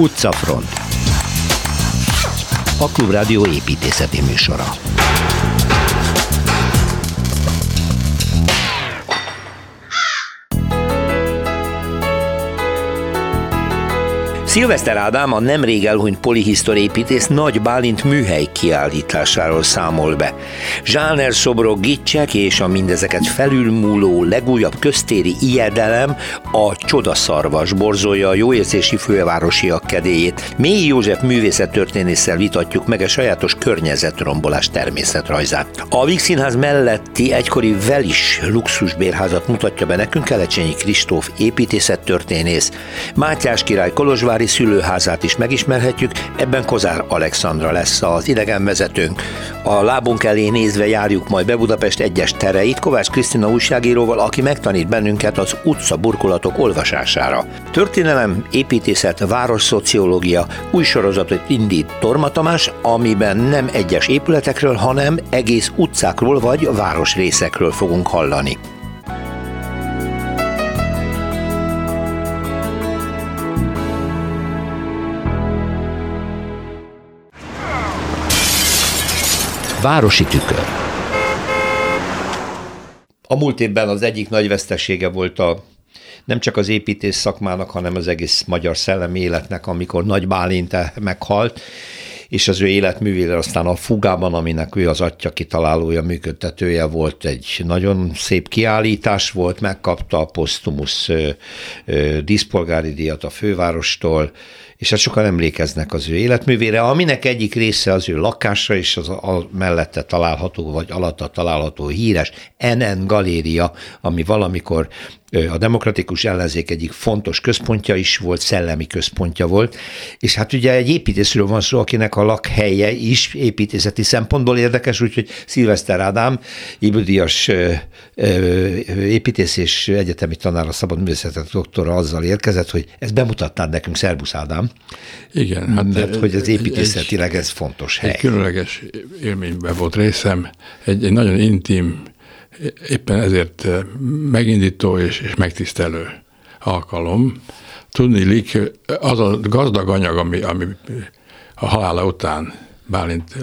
Utcafront. A Klubrádió építészeti műsora. Szilveszter Ádám a nemrég elhunyt polihisztorépítész Nagy Bálint műhely kiállításáról számol be. Zsáner szobrok, gicsek és a mindezeket felülmúló legújabb köztéri ijedelem a csodaszarvas borzolja a jóérzési fővárosiak kedélyét. Mély József művészettörténésszel vitatjuk meg a sajátos környezetrombolás természetrajzát. A Víg Színház melletti egykori Velis luxusbérházat mutatja be nekünk Kelecsényi Kristóf építészettörténész. Mátyás király Kolozsvári szülőházát is megismerhetjük, ebben Kozár Alexandra lesz az idegenvezetőnk. A lábunk elé nézve járjuk majd be Budapest egyes tereit Kovács Krisztina újságíróval, aki megtanít bennünket az utca burkolatok olvasására. Történelem, építészet, városszociológia új sorozatot indít Torma Tamás, amiben nem egyes épületekről, hanem egész utcákról vagy városrészekről fogunk hallani. Városi tükör. A múlt évben az egyik nagy vesztesége volt a nem csak az építés szakmának, hanem az egész magyar szellemi életnek, amikor Nagy Bálint meghalt, és az ő életművére aztán a Fugában, aminek ő az atya kitalálója, működtetője volt, egy nagyon szép kiállítás volt, megkapta a posztumusz díszpolgári díjat a fővárostól, és hát sokan emlékeznek az ő életművére, aminek egyik része az ő lakása, és az a mellette található, vagy alatta található híres NN Galéria, ami valamikor a demokratikus ellenzék egyik fontos központja is volt, szellemi központja volt, és hát ugye egy építészről van szó, akinek a lakhelye is építészeti szempontból érdekes, úgyhogy Szilveszter Ádám, Ibüdias építész és egyetemi tanár a szabad művészetek doktora azzal érkezett, hogy ezt bemutatnád nekünk, Szerbusz Ádám. Igen. Hát Mert hogy az építészetileg ez fontos hely. Egy különleges élményben volt részem, egy, egy nagyon intim éppen ezért eh, megindító és, és megtisztelő alkalom. Tudni az a gazdag anyag, ami, ami a halála után Bálint eh,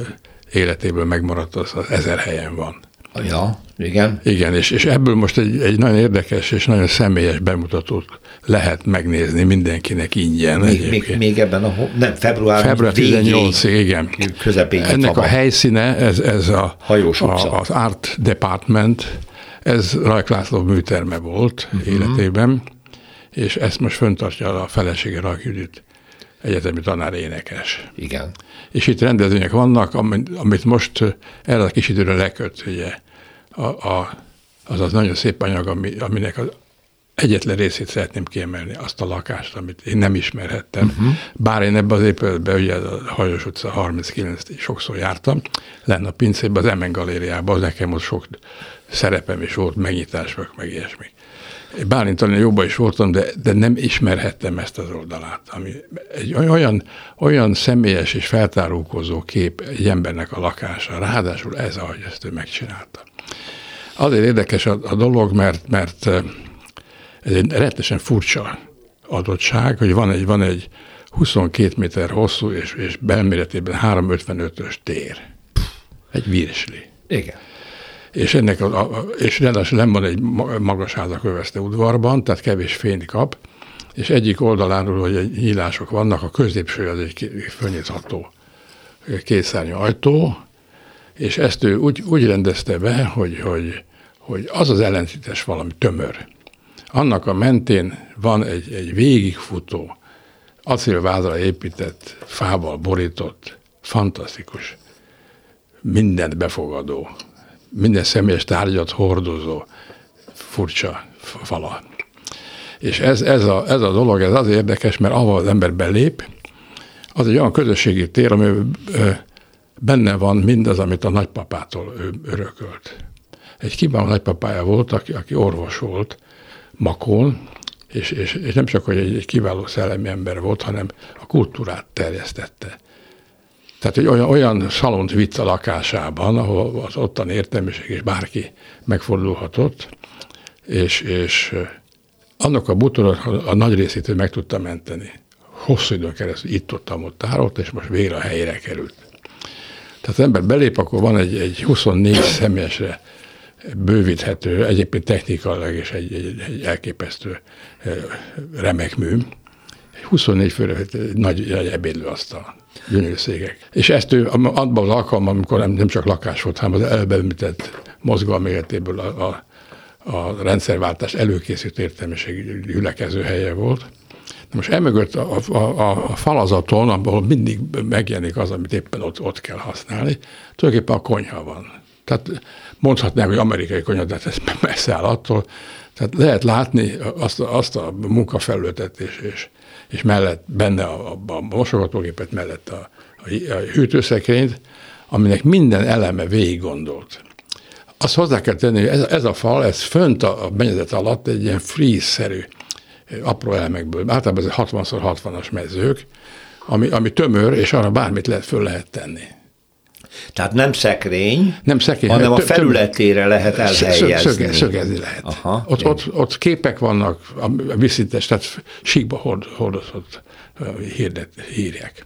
életéből megmaradt, az, az ezer helyen van. Ja, igen. Igen, és, és ebből most egy, egy nagyon érdekes és nagyon személyes bemutatót lehet megnézni mindenkinek ingyen. Még, még, még ebben a, nem, február, február 18 igen. Közepén. Ennek a helyszíne, ez, ez a, Hajós a, az Art Department, ez Rajk László műterme volt uh-huh. életében, és ezt most föntartja a felesége Rajk Judit egyetemi tanár énekes. Igen. És itt rendezvények vannak, amit, amit most erre a kis időre leköt, ugye, a, a, az az nagyon szép anyag, ami, aminek az egyetlen részét szeretném kiemelni, azt a lakást, amit én nem ismerhettem. Uh-huh. Bár én ebbe az épületbe, ugye a Hajos utca 39 sokszor jártam, lenne a pincében, az Emen galériában, az nekem ott sok szerepem is volt, megnyitások, meg ilyesmi. Bálintalán jobban is voltam, de, de nem ismerhettem ezt az oldalát, ami egy olyan, olyan személyes és feltárulkozó kép egy embernek a lakása, ráadásul ez, ahogy ezt ő megcsinálta. Azért érdekes a, a dolog, mert, mert ez egy rettenesen furcsa adottság, hogy van egy, van egy 22 méter hosszú és, és belméretében 355-ös tér. Egy virsli. Igen. És ennek a, a, és ráadásul nem van egy magas házak övezte udvarban, tehát kevés fényt kap, és egyik oldaláról, hogy egy nyílások vannak, a középső az egy fölnyitható kétszárnyú ajtó, és ezt ő úgy, úgy rendezte be, hogy, hogy, hogy az az ellentétes valami tömör. Annak a mentén van egy, egy végigfutó, acélvázra épített, fával borított, fantasztikus, mindent befogadó, minden személyes tárgyat hordozó, furcsa fala. És ez, ez, a, ez a dolog, ez az érdekes, mert ahol az ember belép, az egy olyan közösségi tér, ami benne van mindaz, amit a nagypapától ő örökölt. Egy kiváló nagypapája volt, aki, aki orvos volt, Makón, és, és, és nem csak, hogy egy, egy kiváló szellemi ember volt, hanem a kultúrát terjesztette. Tehát, hogy olyan, olyan szalont vitt a lakásában, ahol az ottan értelmiség és bárki megfordulhatott, és, és annak a bútorat a nagy részét meg tudta menteni. hosszú időn keresztül itt-ott, ott tárolt, és most végre a helyére került. Tehát az ember belép, akkor van egy, egy 24 személyesre bővíthető, egyébként technikailag is egy, egy, egy elképesztő remek mű. Egy 24 főre egy nagy, nagy ebédlőasztal, gyönyörű szégek. És ezt ő abban az alkalommal, amikor nem, csak lakás volt, hanem az elbeemlített mozgalmi életéből a, a, a rendszerváltás előkészítő értelmiség gyülekező helye volt, most emögött a, a, a falazaton, ahol mindig megjelenik az, amit éppen ott, ott kell használni, tulajdonképpen a konyha van. Tehát mondhatnánk, hogy amerikai konyha, de ez messze áll attól. Tehát lehet látni azt, azt a munkafelületet, és, és, és mellett benne a, a mosogatógépet, mellett a, a, a hűtőszekrényt, aminek minden eleme végig gondolt. Azt hozzá kell tenni, hogy ez, ez a fal, ez fönt a, a alatt egy ilyen freeze-szerű apró elemekből. Általában ez 60x60-as mezők, ami, ami tömör, és arra bármit lehet, föl lehet tenni. Tehát nem szekrény, nem szekrény hanem a felületére lehet elhelyezni. Szöge, szögezni lehet. Aha, ott, ott, ott, képek vannak, a viszintes, tehát síkba hord, hordozott hirdet, hírják.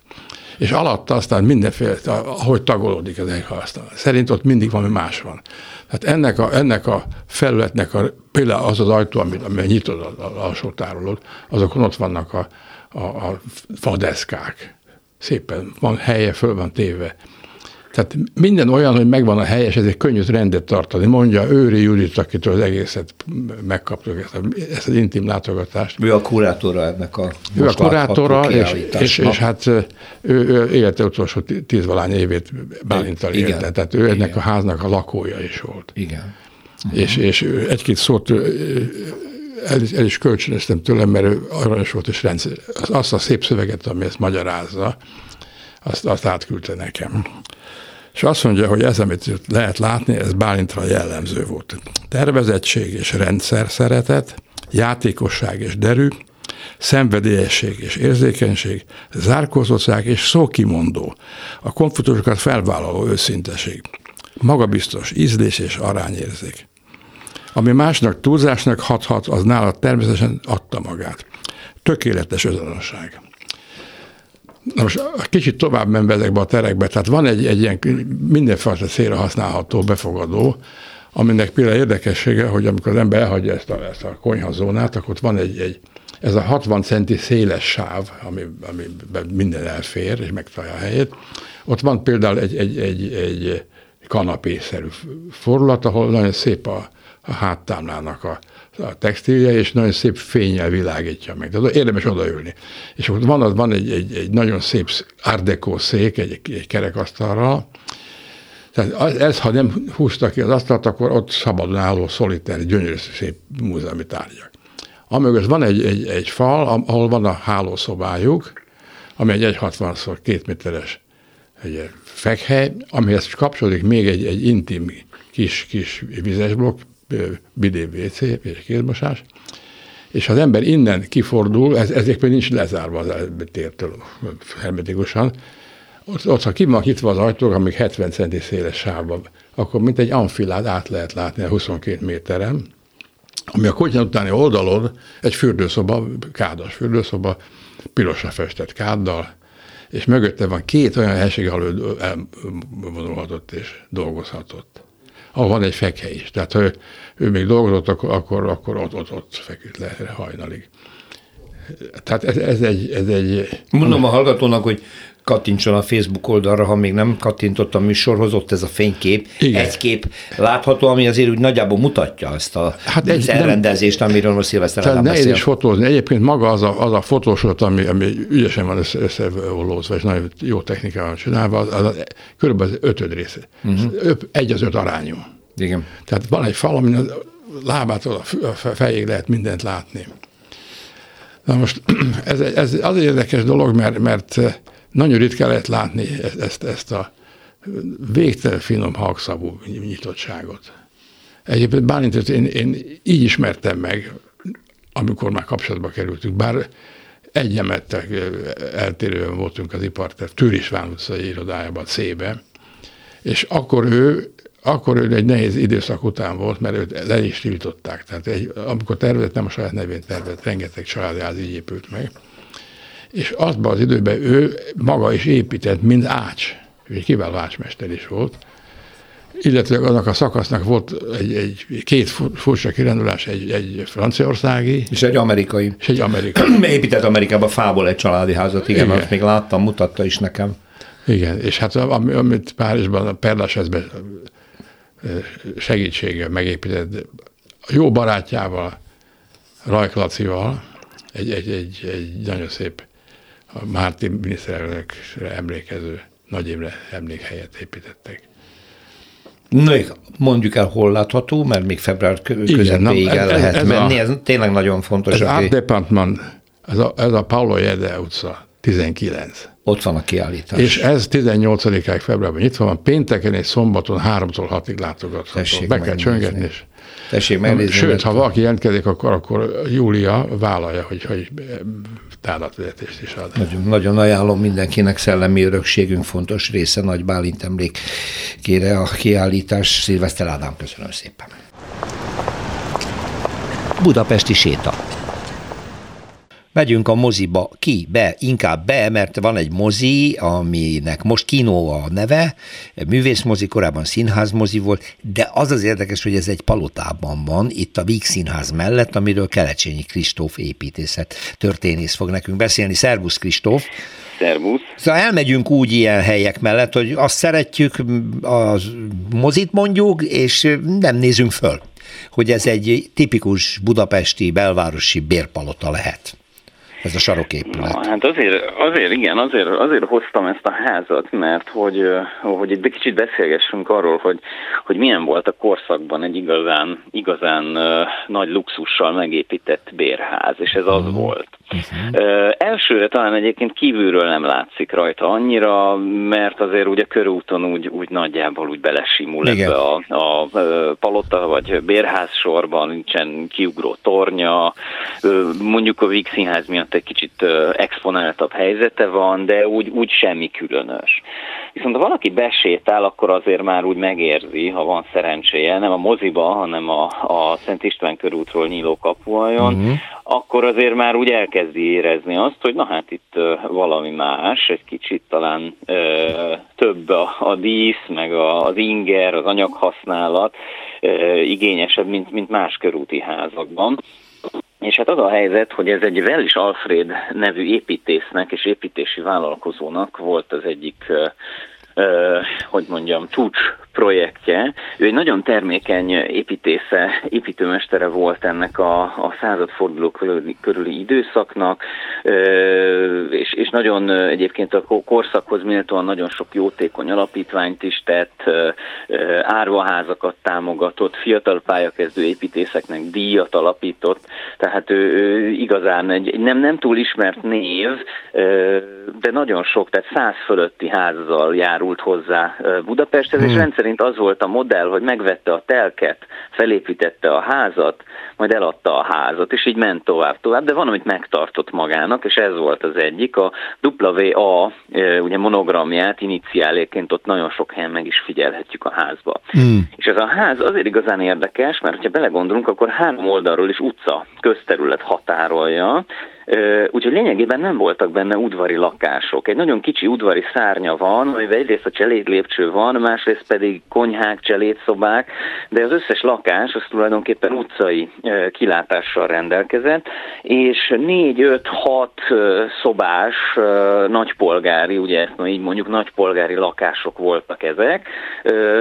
És alatta aztán mindenféle, ahogy tagolódik az egyhasztal. Szerint ott mindig valami más van. Hát ennek a, ennek a felületnek a, például az az ajtó, amit, amit nyitod az alsó tárolót, azokon ott vannak a, a, a fadeszkák. Szépen van helye, föl van téve. Tehát minden olyan, hogy megvan a hely, és ezért könnyű rendet tartani. Mondja Őri Judit, akitől az egészet megkaptuk, ezt, a, ezt az intim látogatást. Ő a kurátora ennek a Ő a kurátora, és, és, és, hát ő, ő élete utolsó tízvalány évét Bálintal élte. Tehát ő ennek Igen. a háznak a lakója is volt. Igen. És, és egy-két szót el, el is kölcsönöztem tőlem, mert ő aranyos volt, és rendszer, azt a szép szöveget, ami ezt magyarázza, azt, azt átküldte nekem. És azt mondja, hogy ez, amit lehet látni, ez Bálintra jellemző volt. Tervezettség és rendszer szeretet, játékosság és derű, szenvedélyesség és érzékenység, zárkózottság és szókimondó, a konfliktusokat felvállaló őszinteség, magabiztos ízlés és arányérzék. Ami másnak túlzásnak hathat, az nála természetesen adta magát. Tökéletes özonosság. Na most kicsit tovább menve ezekbe a terekbe, tehát van egy, egy ilyen mindenfajta célra használható befogadó, aminek például érdekessége, hogy amikor az ember elhagyja ezt a, ezt a konyhazónát, akkor ott van egy, egy ez a 60 centi széles sáv, ami, amiben minden elfér, és megtalálja a helyét. Ott van például egy, egy, egy, egy kanapészerű fordulat, ahol nagyon szép a, a háttámlának a, a textilje, és nagyon szép fényel világítja meg. Tehát érdemes odaülni. És ott van, van egy, egy, egy nagyon szép art deco szék, egy, egy kerekasztalra, tehát ez, ha nem húzta ki az asztalt, akkor ott szabadon álló, szoliter, gyönyörű szép múzeumi tárgyak. Amögött van egy, egy, egy fal, ahol van a hálószobájuk, ami egy 1,60 x 2 méteres egy fekhely, amihez kapcsolódik még egy, egy intim kis, kis vizesblokk, bidé WC, kézmosás, és az ember innen kifordul, ez, ezek pedig nincs lezárva az tértől hermetikusan, ott, ott, ha ki van nyitva az ajtók, amik 70 centi széles sávban, akkor mint egy anfilád át lehet látni a 22 méteren, ami a kocsin utáni oldalon egy fürdőszoba, kádas fürdőszoba, pirosra festett káddal, és mögötte van két olyan helység, ahol elvonulhatott és dolgozhatott ahol van egy fekhe is. Tehát ha ő, ő még dolgozott, akkor, akkor, akkor ott, ott, ott feküdt le hajnalig. Tehát ez, ez egy... Ez egy Mondom a hallgatónak, hogy kattintson a Facebook oldalra, ha még nem kattintott a műsorhoz, ott ez a fénykép, Igen. egy kép látható, ami azért úgy nagyjából mutatja ezt a hát egy, elrendezést, nem, amiről most Szilveszter Tehát nehéz is fotózni. Egyébként maga az a, az a fotósot, ami, ami ügyesen van összeollózva, és nagyon jó technikával csinálva, az, az, az körülbelül az ötöd része. Uh-huh. Egy az öt arányú. Igen. Tehát van egy fal, amin a lábától a fejéig lehet mindent látni. Na most ez, ez az érdekes dolog, mert, mert nagyon ritkán lehet látni ezt, ezt a végtelen finom hangszavú nyitottságot. Egyébként Bálintot én, én így ismertem meg, amikor már kapcsolatba kerültünk, bár egyemettek eltérően voltunk az iparterv, Tűrisván utcai irodájában, C-be, és akkor ő, akkor ő egy nehéz időszak után volt, mert őt le is tiltották. Tehát egy, amikor tervezett, nem a saját nevén tervezett, rengeteg családjáz így épült meg és azban az időben ő maga is épített, mind ács. Ő egy kiváló ácsmester is volt, illetve annak a szakasznak volt egy, egy két furcsa kirándulás, egy, egy franciaországi. És egy amerikai. És egy amerikai. Épített Amerikába fából egy családi házat, igen, igen. azt még láttam, mutatta is nekem. Igen, és hát amit Párizsban, a Perlasezben segítséggel megépített, jó barátjával, Rajk Lacival, egy, egy, egy, egy nagyon szép a Márti miniszterelnökre emlékező Nagy Imre emlékhelyet építettek. Na, mondjuk el, hol látható, mert még február közepéig el lehet ez menni, a, ez tényleg nagyon fontos. Ez Art Department, ez a, ez a Paulo Jede utca, 19. Ott van a kiállítás. És ez 18-áig februárban nyitva van, pénteken és szombaton 3-tól 6-ig látogatható. Tessék Be kell csöngetni, és Tessék megnézni. Sőt, ha valaki jelentkezik, akkor, akkor Júlia vállalja, hogy, hogy tárlatvezetést is ad. Nagyon, nagyon ajánlom mindenkinek szellemi örökségünk fontos része Nagy Bálint emlékére a kiállítás. Szilveszter Ádám, köszönöm szépen. Budapesti séta. Megyünk a moziba, ki, be, inkább be, mert van egy mozi, aminek most Kino a neve, művészmozi, korábban színházmozi volt, de az az érdekes, hogy ez egy palotában van, itt a Víg Színház mellett, amiről Kelecsényi Kristóf építészet történész fog nekünk beszélni. Szervusz Kristóf! Szervusz! Szóval elmegyünk úgy ilyen helyek mellett, hogy azt szeretjük, a mozit mondjuk, és nem nézünk föl hogy ez egy tipikus budapesti belvárosi bérpalota lehet ez a saroképület? Na, hát azért, azért igen, azért, azért hoztam ezt a házat, mert hogy, hogy egy kicsit beszélgessünk arról, hogy, hogy milyen volt a korszakban egy igazán, igazán nagy luxussal megépített bérház, és ez az uh-huh. volt. Uh-huh. Uh, elsőre talán egyébként kívülről nem látszik rajta annyira, mert azért ugye körúton úgy, úgy nagyjából úgy belesimul igen. ebbe a, a, a palota vagy bérház sorban, nincsen kiugró tornya, mondjuk a Víg Színház miatt egy kicsit exponáltabb helyzete van, de úgy, úgy semmi különös. Viszont ha valaki besétál, akkor azért már úgy megérzi, ha van szerencséje, nem a moziba, hanem a, a Szent István körútról nyíló kapuajon, uh-huh. akkor azért már úgy elkezdi érezni azt, hogy na hát itt valami más, egy kicsit talán ö, több a, a dísz, meg a, az inger, az anyaghasználat ö, igényesebb, mint, mint más körúti házakban. És hát az a helyzet, hogy ez egy Wellis Alfred nevű építésznek és építési vállalkozónak volt az egyik, hogy mondjam, csúcs projektje. Ő egy nagyon termékeny építésze, építőmestere volt ennek a, a századforduló körüli, körüli időszaknak, és, és nagyon egyébként a korszakhoz méltóan nagyon sok jótékony alapítványt is tett, árvaházakat támogatott, fiatal pályakezdő építészeknek díjat alapított, tehát ő, ő igazán egy nem, nem túl ismert név, de nagyon sok, tehát száz fölötti házzal járult hozzá Budapesthez, hmm. és rendszerint szerint az volt a modell, hogy megvette a telket, felépítette a házat, majd eladta a házat, és így ment tovább, tovább, de van, amit megtartott magának, és ez volt az egyik. A WA ugye monogramját iniciáléként ott nagyon sok helyen meg is figyelhetjük a házba. Mm. És ez a ház azért igazán érdekes, mert ha belegondolunk, akkor három oldalról is utca, közterület határolja, Úgyhogy lényegében nem voltak benne udvari lakások. Egy nagyon kicsi udvari szárnya van, amiben egyrészt a cseléd lépcső van, másrészt pedig konyhák, cselédszobák, de az összes lakás az tulajdonképpen utcai kilátással rendelkezett, és négy, öt, hat szobás nagypolgári, ugye ezt így mondjuk nagypolgári lakások voltak ezek.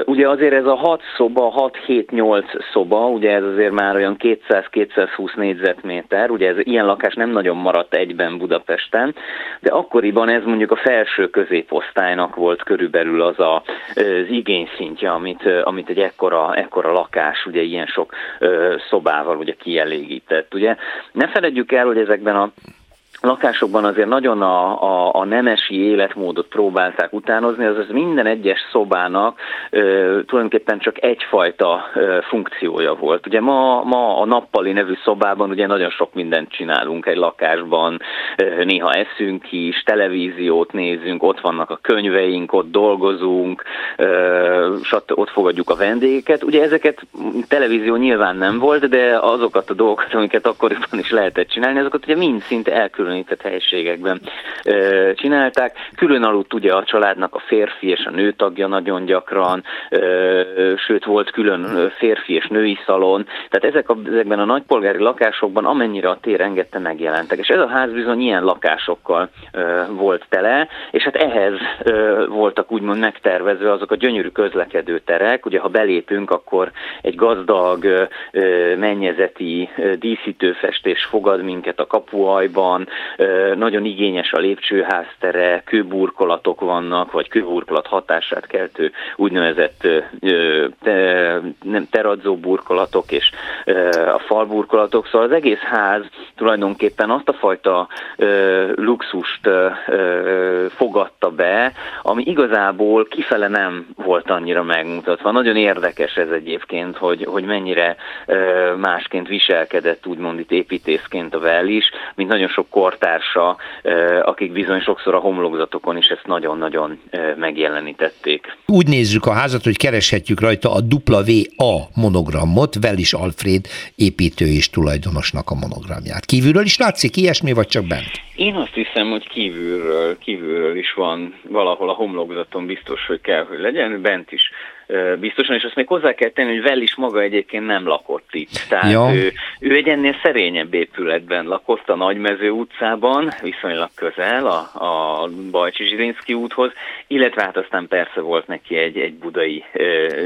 Ugye azért ez a hat szoba, 6-7-8 szoba, ugye ez azért már olyan 200-220 négyzetméter, ugye ez ilyen lakás nem nagyon maradt egyben Budapesten, de akkoriban ez mondjuk a felső középosztálynak volt körülbelül az a, az igényszintje, amit, amit egy ekkora, ekkora lakás, ugye ilyen sok szobával ugye kielégített. Ugye ne feledjük el, hogy ezekben a lakásokban azért nagyon a, a, a nemesi életmódot próbálták utánozni, azaz minden egyes szobának ö, tulajdonképpen csak egyfajta ö, funkciója volt. Ugye ma, ma a nappali nevű szobában ugye nagyon sok mindent csinálunk egy lakásban, ö, néha eszünk is, televíziót nézünk, ott vannak a könyveink, ott dolgozunk, ö, ott fogadjuk a vendégeket. Ugye ezeket televízió nyilván nem volt, de azokat a dolgokat, amiket akkoriban is lehetett csinálni, azokat ugye mind szinte elkülönített elkülönített helységekben csinálták. Külön aludt ugye a családnak a férfi és a nő tagja nagyon gyakran, sőt volt külön férfi és női szalon, tehát ezek a, ezekben a nagypolgári lakásokban amennyire a tér engedte megjelentek. És ez a ház bizony ilyen lakásokkal volt tele, és hát ehhez voltak úgymond megtervezve azok a gyönyörű közlekedő terek, ugye ha belépünk, akkor egy gazdag mennyezeti díszítőfestés fogad minket a kapuajban, nagyon igényes a lépcsőháztere, kőburkolatok vannak, vagy kőburkolat hatását keltő úgynevezett nem teradzó burkolatok és a falburkolatok, szóval az egész ház tulajdonképpen azt a fajta luxust fogadta be, ami igazából kifele nem volt annyira megmutatva. Nagyon érdekes ez egyébként, hogy, hogy mennyire másként viselkedett úgymond itt építészként a Well is, mint nagyon sok kortársa, akik bizony sokszor a homlokzatokon is ezt nagyon-nagyon megjelenítették. Úgy nézzük a házat, hogy kereshetjük rajta a WA monogramot, Wellis Alfred építő és tulajdonosnak a monogramját. Kívülről is látszik ilyesmi, vagy csak bent? Én azt hiszem, hogy kívülről, kívülről is van valahol a homlokzaton biztos, hogy kell, hogy legyen, bent is biztosan, és azt még hozzá kell tenni, hogy Well is maga egyébként nem lakott itt. Tehát ja. ő, ő egy ennél szerényebb épületben lakott a Nagymező utcában, viszonylag közel a, a Bajcsi Zsirinszki úthoz, illetve hát aztán persze volt neki egy, egy budai e,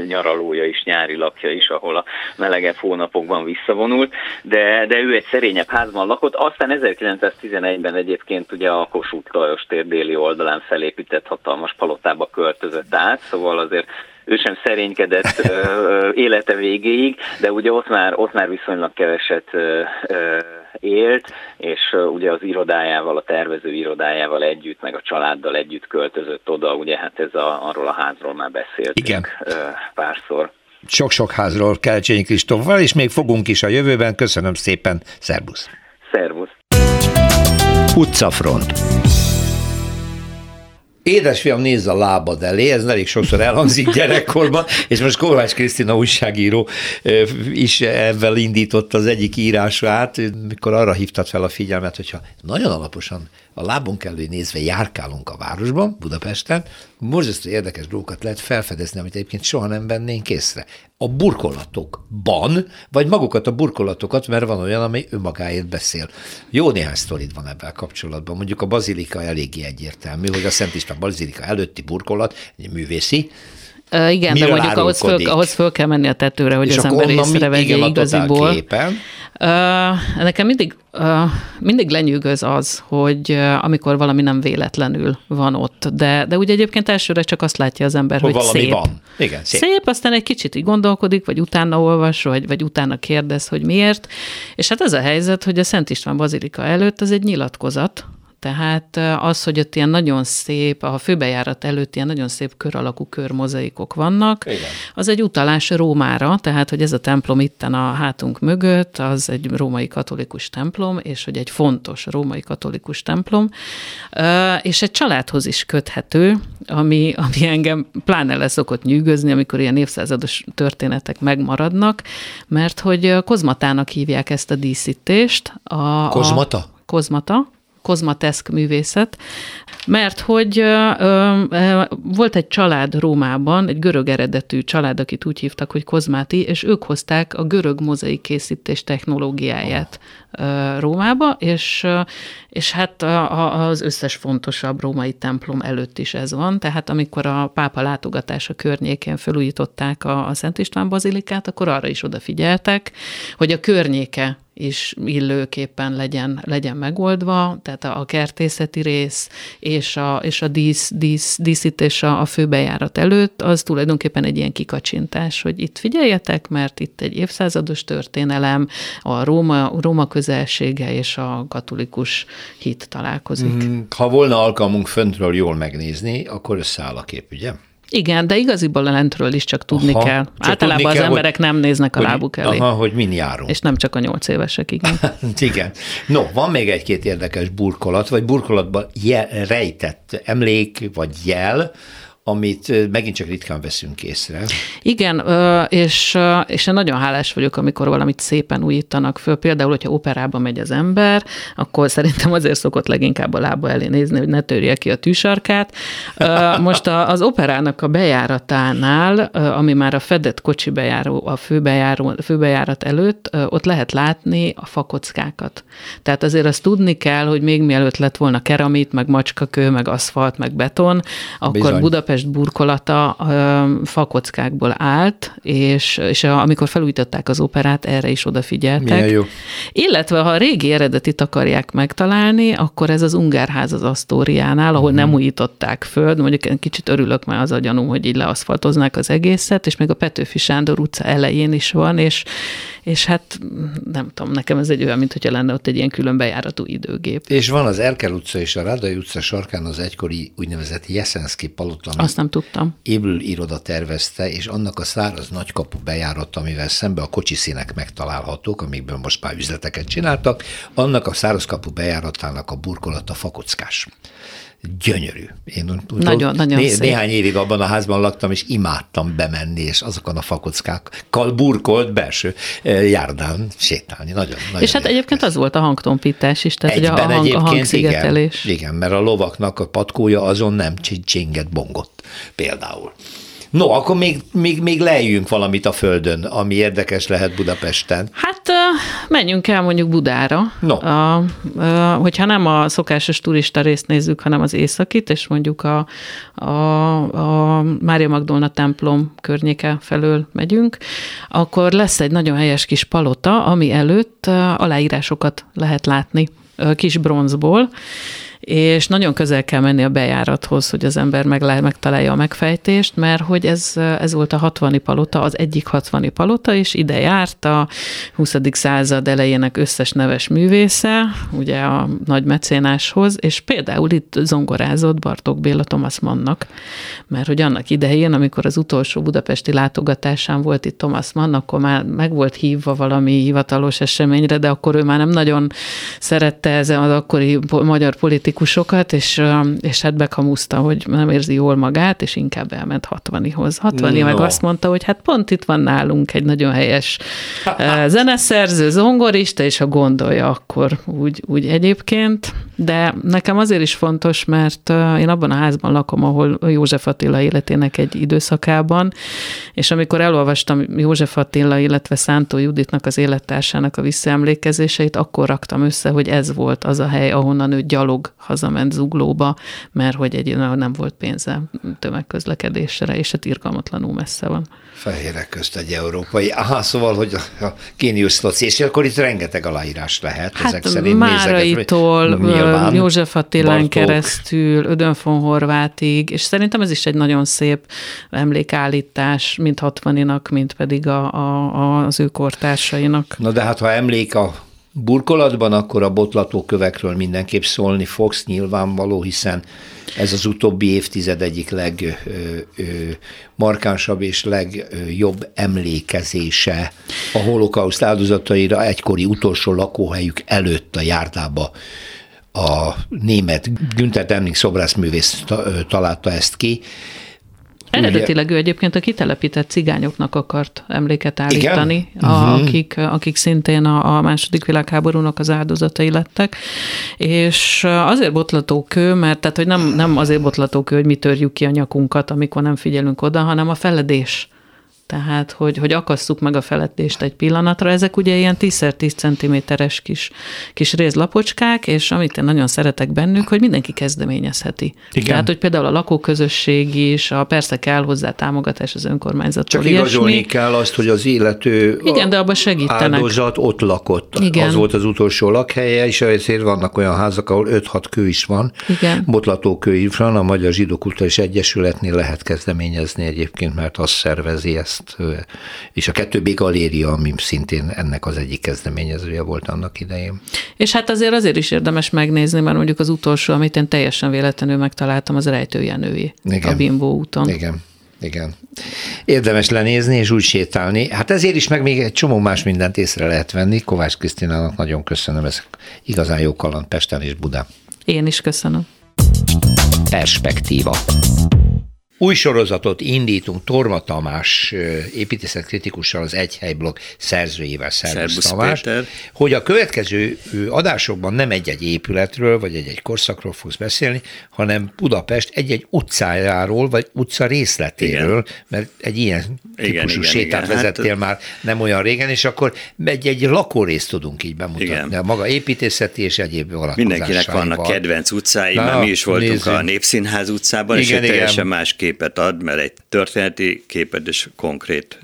nyaralója is, nyári lakja is, ahol a melegebb hónapokban visszavonult, de, de ő egy szerényebb házban lakott, aztán 1911-ben egyébként ugye a Kossuth Lajos tér déli oldalán felépített hatalmas palotába költözött át, szóval azért ő sem szerénykedett élete végéig, de ugye ott már, ott már viszonylag keveset élt, és ugye az irodájával, a tervező irodájával együtt, meg a családdal együtt költözött oda, ugye hát ez a, arról a házról már beszéltünk Igen. párszor. Sok-sok házról Kelcsényi Kristóffal, és még fogunk is a jövőben. Köszönöm szépen, szervusz! Szervusz! Utcafront Édesfiam, nézz a lábad elé, ez elég sokszor elhangzik gyerekkorban, és most Kovács Krisztina újságíró is ebben indított az egyik írását, mikor arra hívtad fel a figyelmet, hogyha nagyon alaposan a lábunk elé nézve járkálunk a városban, Budapesten, borzasztó érdekes dolgokat lehet felfedezni, amit egyébként soha nem vennénk észre. A burkolatokban, vagy magukat a burkolatokat, mert van olyan, ami önmagáért beszél. Jó néhány sztorid van ebben kapcsolatban. Mondjuk a bazilika eléggé egyértelmű, hogy a Szent István bazilika előtti burkolat, egy művészi, Uh, igen, Miről de mondjuk ahhoz föl, ahhoz föl kell menni a tetőre, hogy és az ember észrevegye igaziból. Képen. Uh, nekem mindig, uh, mindig lenyűgöz az, hogy uh, amikor valami nem véletlenül van ott, de, de ugye egyébként elsőre csak azt látja az ember, hogy, hogy szép. van. Igen, szép. Szép, aztán egy kicsit így gondolkodik, vagy utána olvas, vagy, vagy utána kérdez, hogy miért. És hát ez a helyzet, hogy a Szent István Bazilika előtt az egy nyilatkozat, tehát az, hogy ott ilyen nagyon szép, a főbejárat előtt ilyen nagyon szép kör alakú körmozaikok vannak, Igen. az egy utalás Rómára, tehát hogy ez a templom itten a hátunk mögött, az egy római katolikus templom, és hogy egy fontos római katolikus templom, és egy családhoz is köthető, ami, ami engem pláne le szokott nyűgözni, amikor ilyen évszázados történetek megmaradnak, mert hogy kozmatának hívják ezt a díszítést. A, Kozmata? A, kozmata, kozmateszk művészet, mert hogy ö, ö, volt egy család Rómában, egy görög eredetű család, akit úgy hívtak, hogy Kozmáti, és ők hozták a görög mozaik készítés technológiáját ö, Rómába, és, és hát az összes fontosabb római templom előtt is ez van, tehát amikor a pápa látogatása környékén felújították a, a Szent István bazilikát, akkor arra is odafigyeltek, hogy a környéke is illőképpen legyen, legyen megoldva, tehát a kertészeti rész és a, és a dísz, dísz, díszítés a, a főbejárat előtt, az tulajdonképpen egy ilyen kikacsintás, hogy itt figyeljetek, mert itt egy évszázados történelem, a Róma, Róma közelsége és a katolikus hit találkozik. Mm, ha volna alkalmunk föntről jól megnézni, akkor összeáll a kép, ugye? Igen, de igaziból lentről is csak tudni aha, kell. Csak Általában tudni kell, az emberek hogy, nem néznek a hogy, lábuk elé. Aha, hogy min járunk. És nem csak a nyolc évesek, igen. igen. No, van még egy-két érdekes burkolat, vagy burkolatban jel, rejtett emlék, vagy jel, amit megint csak ritkán veszünk észre. Igen, és, és én nagyon hálás vagyok, amikor valamit szépen újítanak föl. Például, hogyha operába megy az ember, akkor szerintem azért szokott leginkább a lába elé nézni, hogy ne törje ki a tűsarkát. Most az operának a bejáratánál, ami már a fedett kocsi bejáró, a főbejáró, főbejárat előtt, ott lehet látni a fakockákat. Tehát azért azt tudni kell, hogy még mielőtt lett volna keramit, meg macskakő, meg aszfalt, meg beton, akkor Bizony. Budapest Budapest burkolata fakockákból állt, és, és amikor felújították az operát, erre is odafigyeltek. Milyen jó. Illetve, ha a régi eredetit akarják megtalálni, akkor ez az Ungárház az Asztóriánál, ahol uh-huh. nem újították föl, mondjuk kicsit örülök már az a gyanúm, hogy így leaszfaltoznák az egészet, és még a Petőfi Sándor utca elején is van, és, és hát nem tudom, nekem ez egy olyan, mint hogyha lenne ott egy ilyen külön bejáratú időgép. És van az Erkel utca és a Rádai utca sarkán az egykori úgynevezett Jeszenszki palota, azt nem tudtam. Ébül iroda tervezte, és annak a száraz nagykapu bejárat, amivel szembe a kocsiszínek megtalálhatók, amikből most már üzleteket csináltak, annak a szárazkapu bejáratának a burkolata fakockás gyönyörű. Én nagyon, nagyon né- szép. Néhány évig abban a házban laktam, és imádtam bemenni, és azokon a fakockákkal burkolt belső eh, járdán sétálni. Nagyon, nagyon és hát egyébként az volt a hangtompítás is, tehát Egyben a, hang, a hangszigetelés. Igen, igen, mert a lovaknak a patkója azon nem csinget bongott például. No, akkor még, még, még lejjünk valamit a földön, ami érdekes lehet Budapesten. Hát menjünk el mondjuk Budára. No. A, a, hogyha nem a szokásos turista részt nézzük, hanem az északit, és mondjuk a, a, a Mária Magdolna templom környéke felől megyünk, akkor lesz egy nagyon helyes kis palota, ami előtt aláírásokat lehet látni kis bronzból, és nagyon közel kell menni a bejárathoz, hogy az ember meg, megtalálja a megfejtést, mert hogy ez, ez volt a 60 palota, az egyik 60 palota, és ide járt a 20. század elejének összes neves művésze, ugye a nagy mecénáshoz, és például itt zongorázott Bartók Béla Thomas Mannnak, mert hogy annak idején, amikor az utolsó budapesti látogatásán volt itt Thomas Mann, akkor már meg volt hívva valami hivatalos eseményre, de akkor ő már nem nagyon szerette ez az akkori magyar politikai politikusokat, és, és hát bekamuszta, hogy nem érzi jól magát, és inkább elment 60-hoz. 60 no. meg azt mondta, hogy hát pont itt van nálunk egy nagyon helyes zeneszerző, zongorista, és ha gondolja, akkor úgy, úgy egyébként. De nekem azért is fontos, mert én abban a házban lakom, ahol József Attila életének egy időszakában, és amikor elolvastam József Attila, illetve Szántó Juditnak az élettársának a visszaemlékezéseit, akkor raktam össze, hogy ez volt az a hely, ahonnan ő gyalog hazament zuglóba, mert hogy egy nem volt pénze tömegközlekedésre, és hát irgalmatlanul messze van. Fehérek közt egy európai. Aha, szóval, hogy a génius loci, és akkor itt rengeteg aláírás lehet hát ezek szerint. Máraitól, József Attilán keresztül, Ödön von Horvátig, és szerintem ez is egy nagyon szép emlékállítás, mint 60 mint pedig a, a, az ő kortársainak. Na de hát, ha emlék a burkolatban, akkor a botlatókövekről mindenképp szólni fogsz nyilvánvaló, hiszen ez az utóbbi évtized egyik legmarkánsabb és legjobb emlékezése a holokauszt áldozataira egykori utolsó lakóhelyük előtt a járdába. A német Günther Demnig szobrászművész találta ezt ki, Eredetileg ő egyébként a kitelepített cigányoknak akart emléket állítani, a, uh-huh. akik, akik szintén a, a második világháborúnak az áldozatai lettek, és azért botlatókő, mert tehát, hogy nem, nem azért botlatókő, hogy mi törjük ki a nyakunkat, amikor nem figyelünk oda, hanem a feledés tehát hogy, hogy akasszuk meg a felettést egy pillanatra. Ezek ugye ilyen 10x10 cm-es kis, kis rézlapocskák, és amit én nagyon szeretek bennük, hogy mindenki kezdeményezheti. Igen. Tehát, hogy például a lakóközösség is, a persze kell hozzá támogatás az önkormányzattól. Csak igazolni kell azt, hogy az illető Igen, de abban segítenek. áldozat ott lakott. Igen. Az volt az utolsó lakhelye, és ezért vannak olyan házak, ahol 5-6 kő is van. Igen. Botlatókő is van, a Magyar Zsidó Kulturális Egyesületnél lehet kezdeményezni egyébként, mert azt szervezi ezt ezt, és a kettő B galéria, ami szintén ennek az egyik kezdeményezője volt annak idején. És hát azért azért is érdemes megnézni, mert mondjuk az utolsó, amit én teljesen véletlenül megtaláltam, az Rejtőjenői a Bimbo úton. Igen. Igen. Érdemes lenézni és úgy sétálni. Hát ezért is meg még egy csomó más mindent észre lehet venni. Kovács Krisztinának nagyon köszönöm, ez igazán jó kaland Pesten és Budán. Én is köszönöm. Perspektíva. Új sorozatot indítunk Torma Tamás építészetkritikussal, az Egyhelyblog szerzőjével, Szervusz Tamás, Péter. hogy a következő adásokban nem egy-egy épületről, vagy egy-egy korszakról fogsz beszélni, hanem Budapest egy-egy utcájáról, vagy utca részletéről, igen. mert egy ilyen típusú igen, sétát igen, vezettél hát, már nem olyan régen, és akkor egy-egy lakórészt tudunk így bemutatni. Igen. A maga építészeti és egyéb Mindenkinek vannak kedvenc utcái, Na, mi is voltunk nézzünk. a Népszínház utcában, igen, és egy teljesen más képet ad, mert egy történeti képet és konkrét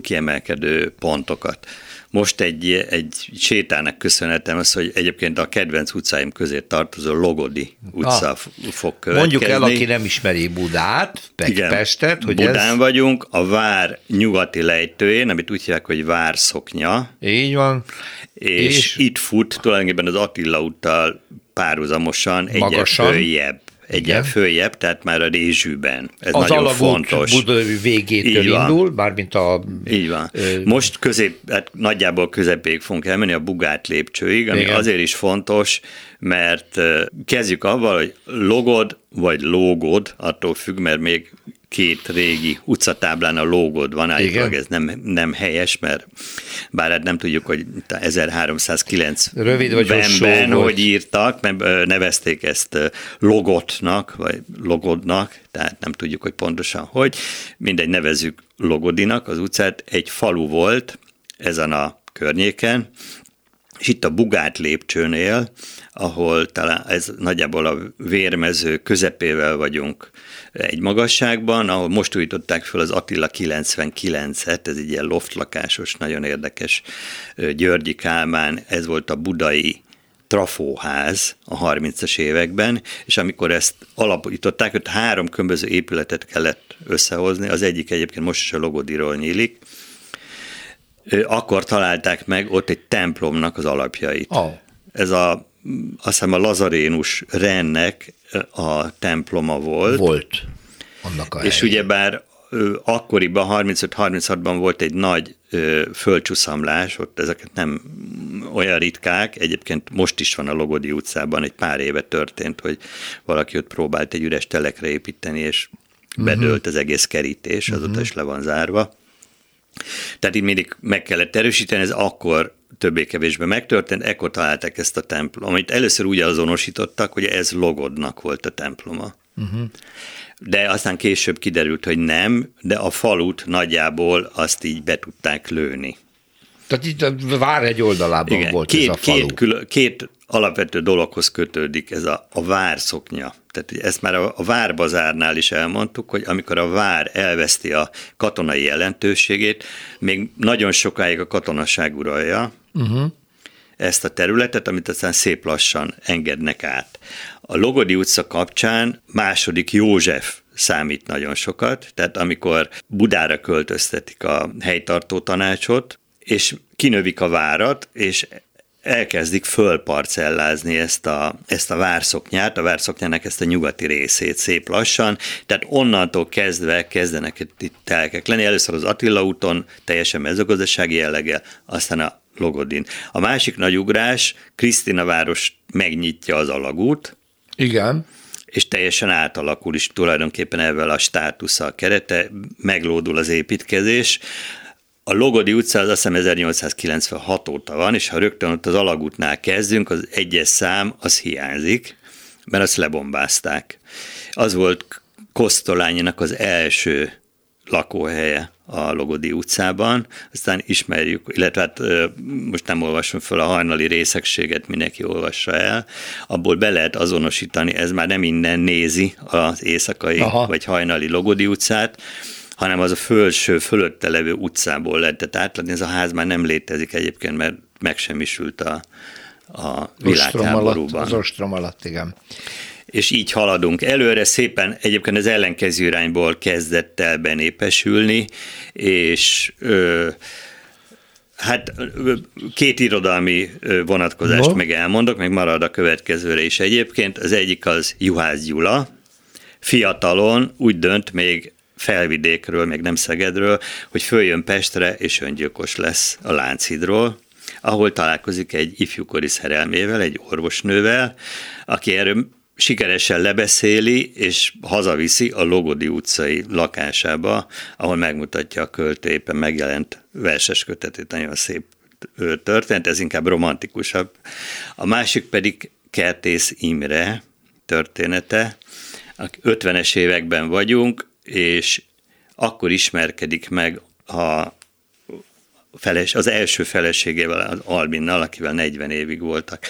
kiemelkedő pontokat. Most egy, egy sétának köszönhetem az, hogy egyébként a kedvenc utcáim közé tartozó Logodi utca ah, fog következni. Mondjuk el, aki nem ismeri Budát, Igen, Pestet, hogy Budán ez... vagyunk, a vár nyugati lejtőjén, amit úgy hívják, hogy várszoknya. Így van. És, és itt fut tulajdonképpen az Attila úttal párhuzamosan egyre följebb egyen följebb, tehát már a Rézsűben. Ez az nagyon fontos. Budai végétől indul, bármint a... Így van. Ö... Most közép, hát nagyjából közepéig fogunk elmenni a Bugát lépcsőig, ami Igen. azért is fontos, mert kezdjük avval, hogy logod vagy lógod, attól függ, mert még két régi utcatáblán a lógod van, állítólag ez nem, nem helyes, mert bár hát nem tudjuk, hogy 1309 Rövid vagy ben, hogy írtak, mert nevezték ezt logotnak, vagy logodnak, tehát nem tudjuk, hogy pontosan hogy. Mindegy, nevezük Logodinak az utcát. Egy falu volt ezen a környéken, és itt a Bugát lépcsőnél, ahol talán ez nagyjából a vérmező közepével vagyunk egy magasságban, ahol most újították fel az Attila 99-et, ez egy ilyen loftlakásos, nagyon érdekes Györgyi Kálmán, ez volt a budai trafóház a 30-as években, és amikor ezt alapították, hogy három különböző épületet kellett összehozni, az egyik egyébként most is a Logodiról nyílik, akkor találták meg ott egy templomnak az alapjait. Oh. Ez a azt hiszem a Lazarénus Rennek a temploma volt. Volt. Annak a és ugyebár akkoriban, 35-36-ban volt egy nagy földcsúszamlás, ott ezeket nem olyan ritkák, egyébként most is van a Logodi utcában, egy pár éve történt, hogy valaki ott próbált egy üres telekre építeni, és mhm. bedőlt az egész kerítés, azóta uh-huh. is le van zárva. Tehát itt mindig meg kellett erősíteni, ez akkor többé-kevésbé megtörtént, ekkor találták ezt a templom, amit először úgy azonosítottak, hogy ez Logodnak volt a temploma. Uh-huh. De aztán később kiderült, hogy nem, de a falut nagyjából azt így be tudták lőni. Tehát itt a vár egy oldalában Igen, volt két, ez a falu. Két, külön, két alapvető dologhoz kötődik ez a, a várszoknya. Tehát ezt már a, a várbazárnál is elmondtuk, hogy amikor a vár elveszti a katonai jelentőségét, még nagyon sokáig a katonaság uralja, uh-huh. ezt a területet, amit aztán szép lassan engednek át. A Logodi utca kapcsán második József számít nagyon sokat, tehát amikor Budára költöztetik a helytartó tanácsot, és kinövik a várat, és elkezdik fölparcellázni ezt a, ezt a várszoknyát, a várszoknyának ezt a nyugati részét szép lassan, tehát onnantól kezdve kezdenek itt telkek lenni. Először az Attila úton, teljesen mezőgazdasági jelleggel, aztán a Logodin. A másik nagy ugrás, Krisztina város megnyitja az alagút. Igen. És teljesen átalakul is tulajdonképpen ezzel a státusszal kerete, meglódul az építkezés. A Logodi utca az azt hiszem 1896 óta van, és ha rögtön ott az alagútnál kezdünk, az egyes szám az hiányzik, mert azt lebombázták. Az volt Kosztolányinak az első lakóhelye a Logodi utcában, aztán ismerjük, illetve hát most nem olvasom fel a hajnali részegséget, mindenki olvassa el, abból be lehet azonosítani, ez már nem innen nézi az éjszakai Aha. vagy hajnali Logodi utcát, hanem az a fölső, fölötte levő utcából lehetett átlátni. Ez a ház már nem létezik egyébként, mert megsemmisült a, a világháborúban. Az ostrom alatt, igen és így haladunk előre. Szépen egyébként az ellenkező irányból kezdett el benépesülni, és ö, Hát két irodalmi vonatkozást no. meg elmondok, meg marad a következőre is egyébként. Az egyik az Juhász Gyula, fiatalon úgy dönt még felvidékről, még nem Szegedről, hogy följön Pestre, és öngyilkos lesz a Lánchidról, ahol találkozik egy ifjúkori szerelmével, egy orvosnővel, aki erről sikeresen lebeszéli, és hazaviszi a Logodi utcai lakásába, ahol megmutatja a költő éppen megjelent verses kötetét, nagyon szép történet, ez inkább romantikusabb. A másik pedig Kertész Imre története. 50-es években vagyunk, és akkor ismerkedik meg a feles, az első feleségével, az Albinnal, akivel 40 évig voltak.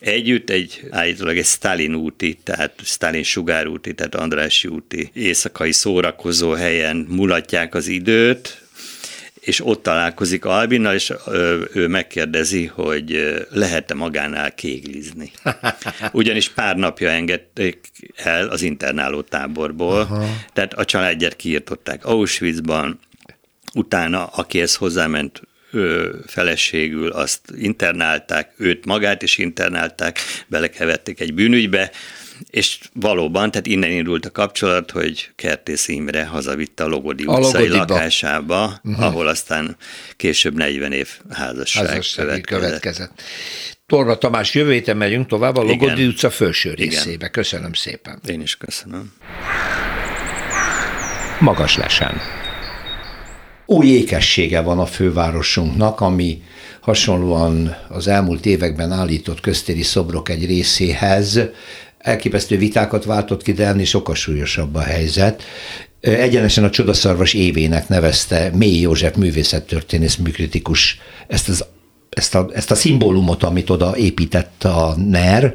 Együtt egy állítólag egy Stalin úti, tehát Stalin sugárúti, tehát Andrási úti éjszakai szórakozó helyen mulatják az időt, és ott találkozik Albinnal, és ő megkérdezi, hogy lehet-e magánál kéglizni. Ugyanis pár napja engedték el az internáló táborból, Aha. tehát a családját kiirtották Auschwitzban, utána, akihez hozzáment feleségül, azt internálták, őt magát is internálták, belekevették egy bűnügybe, és valóban, tehát innen indult a kapcsolat, hogy Kertész Imre hazavitte a Logodi a utcai Logodiba. lakásába, uh-huh. ahol aztán később 40 év házasság, házasság következett. következett. Torra Tamás, jövő héten megyünk tovább a Logodi Igen. utca felső részébe. Igen. Köszönöm szépen. Én is köszönöm. Magas lesen. Új ékessége van a fővárosunknak, ami hasonlóan az elmúlt években állított köztéri szobrok egy részéhez elképesztő vitákat váltott ki, de ennél sokkal súlyosabb a helyzet. Egyenesen a Csodaszarvas évének nevezte Mély József művészettörténész műkritikus ezt, az, ezt, a, ezt a szimbólumot, amit oda épített a NER,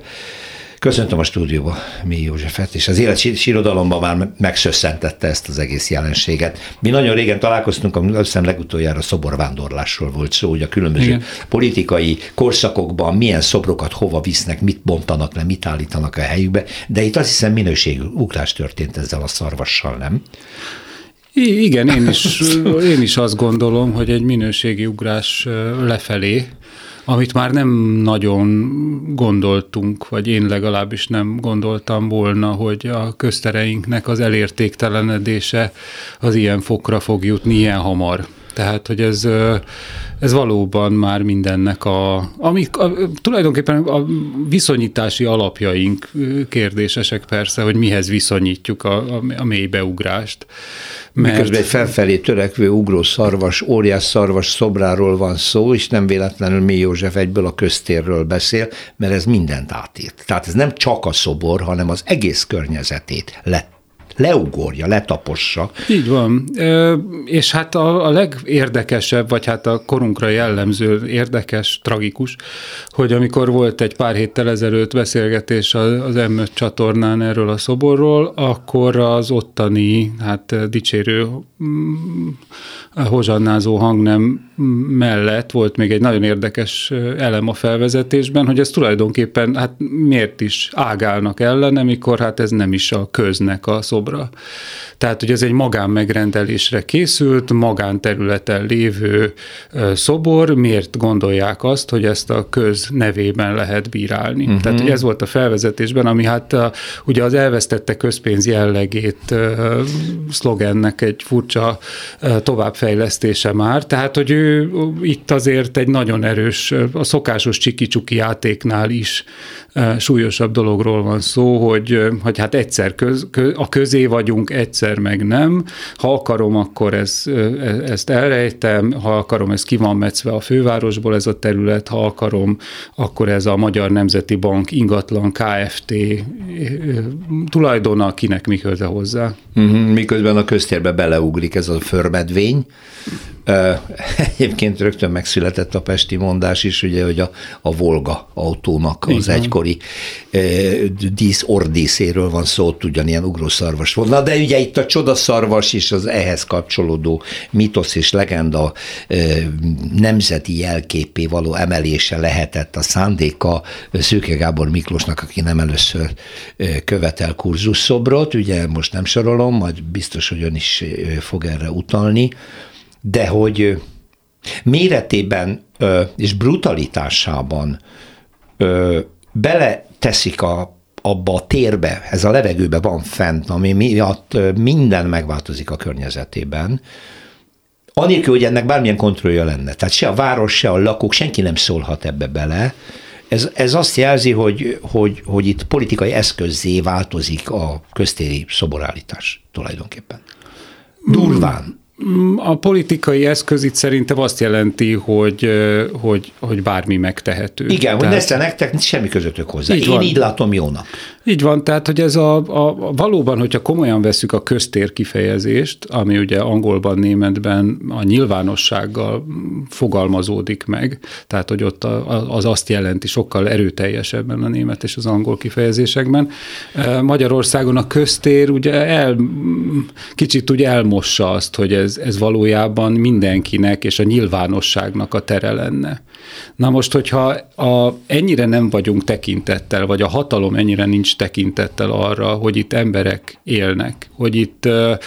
Köszöntöm a stúdióba mi Józsefet, és az élet sírodalomban már megszösszentette ezt az egész jelenséget. Mi nagyon régen találkoztunk, azt hiszem legutoljára szoborvándorlásról volt szó, hogy a különböző Igen. politikai korszakokban milyen szobrokat hova visznek, mit bontanak le, mit állítanak a helyükbe, de itt azt hiszem minőségű ugrás történt ezzel a szarvassal, nem? I- igen, én is, én is azt gondolom, hogy egy minőségi ugrás lefelé, amit már nem nagyon gondoltunk, vagy én legalábbis nem gondoltam volna, hogy a köztereinknek az elértéktelenedése az ilyen fokra fog jutni ilyen hamar. Tehát, hogy ez, ez valóban már mindennek a, ami, a, tulajdonképpen a viszonyítási alapjaink kérdésesek persze, hogy mihez viszonyítjuk a, a, a mélybeugrást. Mert... Miközben egy felfelé törekvő ugró szarvas, óriás szarvas szobráról van szó, és nem véletlenül mi József egyből a köztérről beszél, mert ez mindent átírt. Tehát ez nem csak a szobor, hanem az egész környezetét lett leugorja, letapossa. Így van. És hát a, a legérdekesebb, vagy hát a korunkra jellemző érdekes, tragikus, hogy amikor volt egy pár héttel ezelőtt beszélgetés az m csatornán erről a szoborról, akkor az ottani, hát dicsérő hozsannázó hangnem mellett volt még egy nagyon érdekes elem a felvezetésben, hogy ez tulajdonképpen hát miért is ágálnak ellene, mikor hát ez nem is a köznek a szobra. Tehát, hogy ez egy magánmegrendelésre készült, magánterületen lévő szobor, miért gondolják azt, hogy ezt a köz nevében lehet bírálni. Uh-huh. Tehát, hogy ez volt a felvezetésben, ami hát a, ugye az elvesztette közpénz jellegét szlogennek egy furcsa uh, továbbfejlesztése már, tehát, hogy ő itt azért egy nagyon erős, a szokásos csiki-csuki játéknál is súlyosabb dologról van szó, hogy, hogy hát egyszer köz, a közé vagyunk, egyszer meg nem. Ha akarom, akkor ez, ezt elrejtem, ha akarom, ez ki van metszve a fővárosból ez a terület, ha akarom, akkor ez a Magyar Nemzeti Bank ingatlan KFT tulajdona, kinek mi köze hozzá. Uh-huh, miközben a köztérbe beleugrik ez a förmedvény, Egyébként rögtön megszületett a pesti mondás is, ugye, hogy a, a Volga autónak az Igen. egykori dísz ordíszéről van szó, ott ugyanilyen ugrószarvas volt. Na, de ugye itt a csodaszarvas és az ehhez kapcsolódó mitosz és legenda nemzeti jelképé való emelése lehetett a szándéka Szőke Gábor Miklósnak, aki nem először követel kurzusszobrot, ugye most nem sorolom, majd biztos, hogy ön is fog erre utalni, de hogy méretében és brutalitásában bele teszik a, abba a térbe, ez a levegőbe van fent, ami miatt minden megváltozik a környezetében, anélkül, hogy ennek bármilyen kontrollja lenne. Tehát se a város, se a lakók, senki nem szólhat ebbe bele, Ez, ez azt jelzi, hogy, hogy, hogy itt politikai eszközzé változik a köztéri szoborállítás tulajdonképpen. Durván. A politikai eszköz itt szerintem azt jelenti, hogy, hogy, hogy bármi megtehető. Igen, Tehát... hogy nesze nektek semmi közöttök hozzá. Így Én van. így látom jónak. Így van, tehát hogy ez a, a valóban, hogyha komolyan veszük a köztér kifejezést, ami ugye angolban, németben a nyilvánossággal fogalmazódik meg, tehát hogy ott az azt jelenti sokkal erőteljesebben a német és az angol kifejezésekben. Magyarországon a köztér ugye el, kicsit úgy elmossa azt, hogy ez, ez valójában mindenkinek és a nyilvánosságnak a tere lenne. Na most, hogyha a, ennyire nem vagyunk tekintettel, vagy a hatalom ennyire nincs tekintettel arra, hogy itt emberek élnek, hogy itt uh,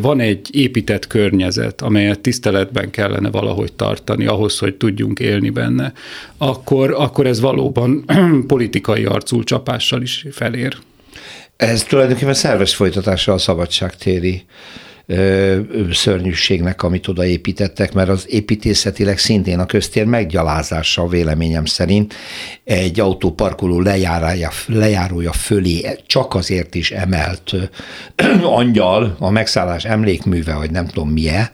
van egy épített környezet, amelyet tiszteletben kellene valahogy tartani, ahhoz, hogy tudjunk élni benne, akkor, akkor ez valóban politikai arculcsapással is felér. Ez tulajdonképpen szerves folytatása a szabadságtéri szörnyűségnek, amit odaépítettek, mert az építészetileg szintén a köztér meggyalázása a véleményem szerint egy autóparkoló lejárája, lejárója fölé csak azért is emelt angyal, a megszállás emlékműve, vagy nem tudom milyen,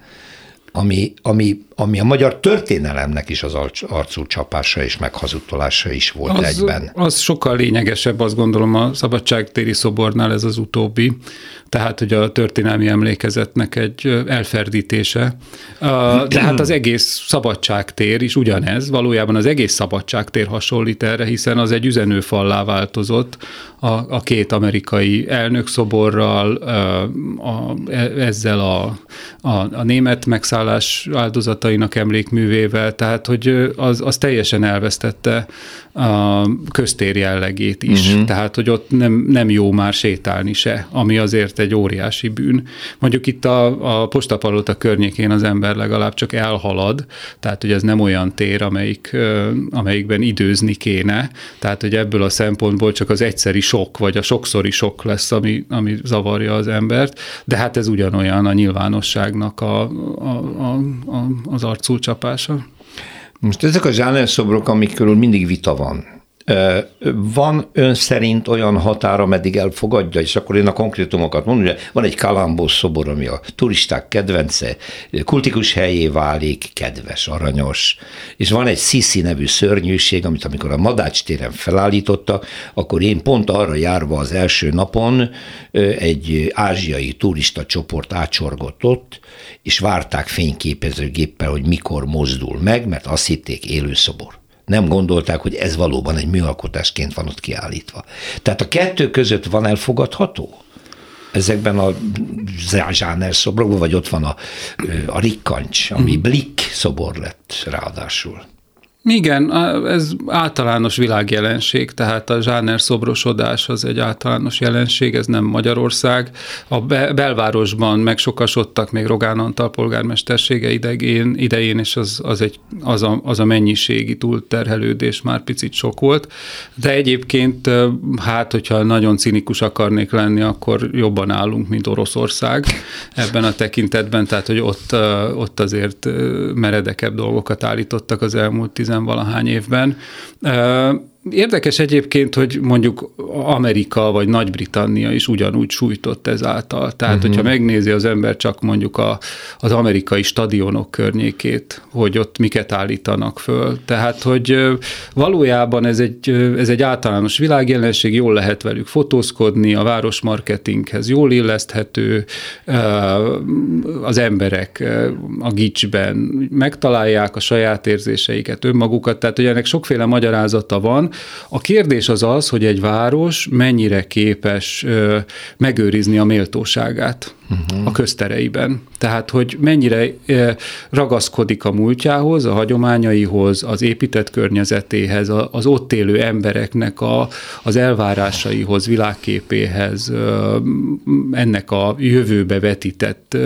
ami, ami, ami a magyar történelemnek is az arcú csapása és meghazudtolása is volt az, egyben. Az sokkal lényegesebb, azt gondolom a szabadságtéri szobornál ez az utóbbi, tehát hogy a történelmi emlékezetnek egy elferdítése. De hát az egész szabadságtér is ugyanez, valójában az egész szabadságtér hasonlít erre, hiszen az egy üzenőfallá változott a, a két amerikai elnökszoborral, a, a, ezzel a, a, a német megszállás áldozatainak emlékművével, tehát hogy az, az teljesen elvesztette a köztér jellegét is. Uh-huh. Tehát, hogy ott nem, nem jó már sétálni se, ami azért egy óriási bűn. Mondjuk itt a, a postapalota környékén az ember legalább csak elhalad, tehát, hogy ez nem olyan tér, amelyik, amelyikben időzni kéne, tehát, hogy ebből a szempontból csak az egyszeri sok, vagy a sokszori sok lesz, ami, ami zavarja az embert, de hát ez ugyanolyan a nyilvánosságnak a, a, a, a, az arculcsapása. Most ezek a amik körül mindig vita van, van ön szerint olyan határ, ameddig elfogadja, és akkor én a konkrétumokat mondom, hogy van egy Kalambos szobor, ami a turisták kedvence, kultikus helyé válik, kedves, aranyos, és van egy Sisi nevű szörnyűség, amit amikor a Madács téren felállította, akkor én pont arra járva az első napon egy ázsiai turista csoport ácsorgott ott, és várták fényképezőgéppel, hogy mikor mozdul meg, mert azt hitték élő szobor nem gondolták, hogy ez valóban egy műalkotásként van ott kiállítva. Tehát a kettő között van elfogadható? Ezekben a zsáner szobrokban, vagy ott van a, a rikkancs, ami mhm. Blick szobor lett ráadásul. Igen, ez általános világjelenség, tehát a zsáner szobrosodás az egy általános jelenség, ez nem Magyarország. A belvárosban megsokasodtak még Rogán Antal polgármestersége idején, idején és az, az, egy, az, a, az a mennyiségi túlterhelődés már picit sok volt. De egyébként, hát, hogyha nagyon cinikus akarnék lenni, akkor jobban állunk, mint Oroszország ebben a tekintetben, tehát, hogy ott, ott azért meredekebb dolgokat állítottak az elmúlt tizenvalahány évben. Érdekes egyébként, hogy mondjuk Amerika vagy Nagy-Britannia is ugyanúgy sújtott ezáltal. Tehát, uh-huh. hogyha megnézi az ember csak mondjuk a, az amerikai stadionok környékét, hogy ott miket állítanak föl. Tehát, hogy valójában ez egy, ez egy általános világjelenség, jól lehet velük fotózkodni, a városmarketinghez jól illeszthető, az emberek a gicsben megtalálják a saját érzéseiket, önmagukat, tehát, hogy ennek sokféle magyarázata van, a kérdés az az, hogy egy város mennyire képes megőrizni a méltóságát uh-huh. a köztereiben. Tehát, hogy mennyire ragaszkodik a múltjához, a hagyományaihoz, az épített környezetéhez, az ott élő embereknek a, az elvárásaihoz, világképéhez, ennek a jövőbe vetített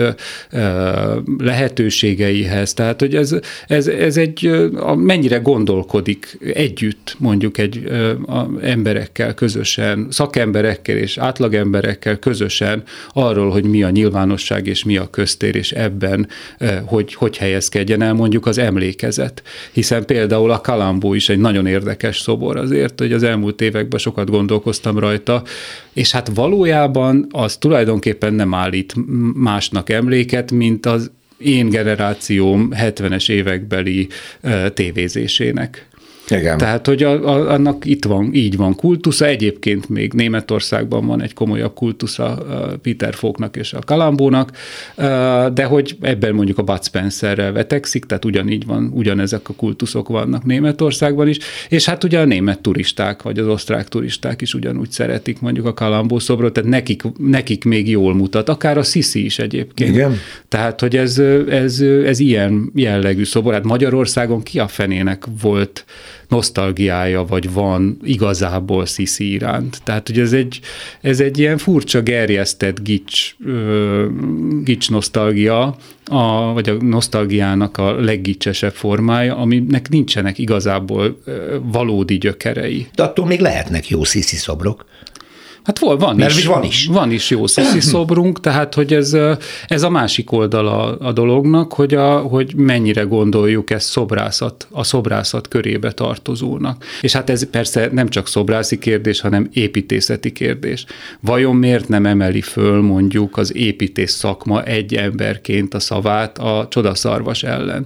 lehetőségeihez. Tehát, hogy ez, ez, ez egy, mennyire gondolkodik együtt mondjuk egy emberekkel közösen, szakemberekkel és átlagemberekkel közösen arról, hogy mi a nyilvánosság és mi a köztér, és ebben hogy, hogy helyezkedjen el mondjuk az emlékezet. Hiszen például a Kalambó is egy nagyon érdekes szobor azért, hogy az elmúlt években sokat gondolkoztam rajta, és hát valójában az tulajdonképpen nem állít másnak emléket, mint az én generációm 70-es évekbeli tévézésének. Igen. Tehát, hogy a, a, annak itt van, így van kultusza, egyébként még Németországban van egy komolyabb kultusza Peter Foknak és a Kalambónak, de hogy ebben mondjuk a Bud Spencerrel vetekszik, tehát ugyanígy van, ugyanezek a kultuszok vannak Németországban is, és hát ugye a német turisták, vagy az osztrák turisták is ugyanúgy szeretik mondjuk a Kalambó szobrot, tehát nekik, nekik még jól mutat, akár a Sisi is egyébként. Igen. Tehát, hogy ez, ez, ez ilyen jellegű szobor, hát Magyarországon ki a fenének volt nosztalgiája, vagy van igazából Sisi iránt. Tehát, hogy ez egy, ez egy ilyen furcsa gerjesztett gics, gics nosztalgia, a, vagy a nosztalgiának a leggicsesebb formája, aminek nincsenek igazából valódi gyökerei. De attól még lehetnek jó sziszi szobrok. Hát van, van Mert is. Van is. Van is jó sziszi szobrunk, tehát hogy ez, ez a másik oldala a dolognak, hogy, a, hogy mennyire gondoljuk ezt szobrászat, a szobrászat körébe tartozónak. És hát ez persze nem csak szobrászi kérdés, hanem építészeti kérdés. Vajon miért nem emeli föl mondjuk az építész szakma egy emberként a szavát a csodaszarvas ellen?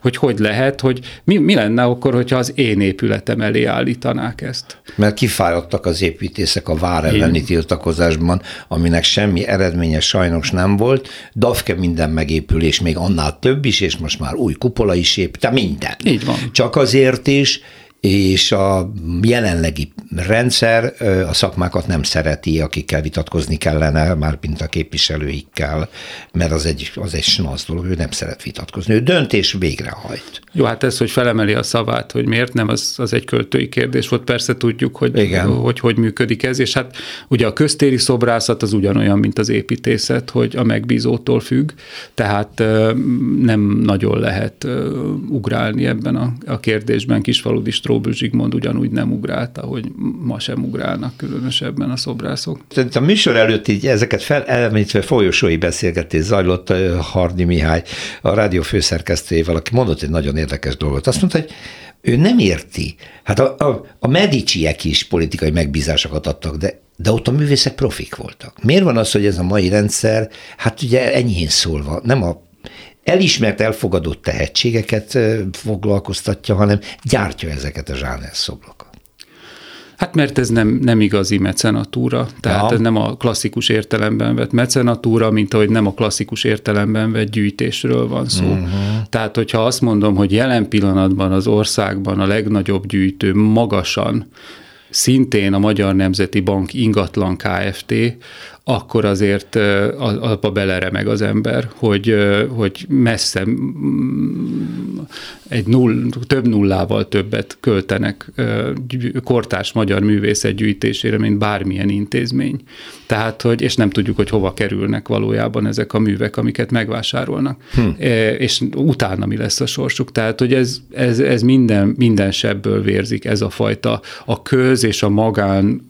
Hogy hogy lehet, hogy mi, mi lenne akkor, hogyha az én épületem elé állítanák ezt. Mert kifáradtak az építészek a vár elleni tiltakozásban, aminek semmi eredménye sajnos nem volt. Dafke minden megépülés, még annál több is, és most már új kupola is épít, minden. Így van. Csak azért is, és a jelenlegi rendszer a szakmákat nem szereti, akikkel vitatkozni kellene, már mint a képviselőikkel, mert az egy, az egy snasz dolog, ő nem szeret vitatkozni, ő döntés végrehajt. Jó, hát ez, hogy felemeli a szavát, hogy miért nem, az, az egy költői kérdés volt, persze tudjuk, hogy, Igen. hogy hogy működik ez, és hát ugye a köztéri szobrászat az ugyanolyan, mint az építészet, hogy a megbízótól függ, tehát nem nagyon lehet ugrálni ebben a, a kérdésben, Kisfaludi Stróbül Zsigmond ugyanúgy nem ugrált, ahogy ma sem ugrálnak különösebben a szobrászok. Tehát a műsor előtt így ezeket felemlítve folyosói beszélgetés zajlott Hardi Mihály, a rádió főszerkesztőjével, aki mondott egy nagyon érdekes dolgot. Azt mondta, hogy ő nem érti. Hát a, a, a Mediciek is politikai megbízásokat adtak, de de ott a művészek profik voltak. Miért van az, hogy ez a mai rendszer, hát ugye enyhén szólva, nem a elismert, elfogadott tehetségeket foglalkoztatja, hanem gyártja ezeket a zsánerszobrokat. Hát mert ez nem, nem igazi mecenatúra, tehát ja. ez nem a klasszikus értelemben vett mecenatúra, mint ahogy nem a klasszikus értelemben vett gyűjtésről van szó. Uh-huh. Tehát, hogyha azt mondom, hogy jelen pillanatban az országban a legnagyobb gyűjtő magasan szintén a Magyar Nemzeti Bank ingatlan Kft., akkor azért abba beleremeg az ember, hogy, hogy messze egy null, több nullával többet költenek kortárs magyar művészet gyűjtésére, mint bármilyen intézmény. Tehát, hogy, és nem tudjuk, hogy hova kerülnek valójában ezek a művek, amiket megvásárolnak. Hm. És utána mi lesz a sorsuk. Tehát, hogy ez, ez, ez minden, minden sebből vérzik, ez a fajta a köz és a magán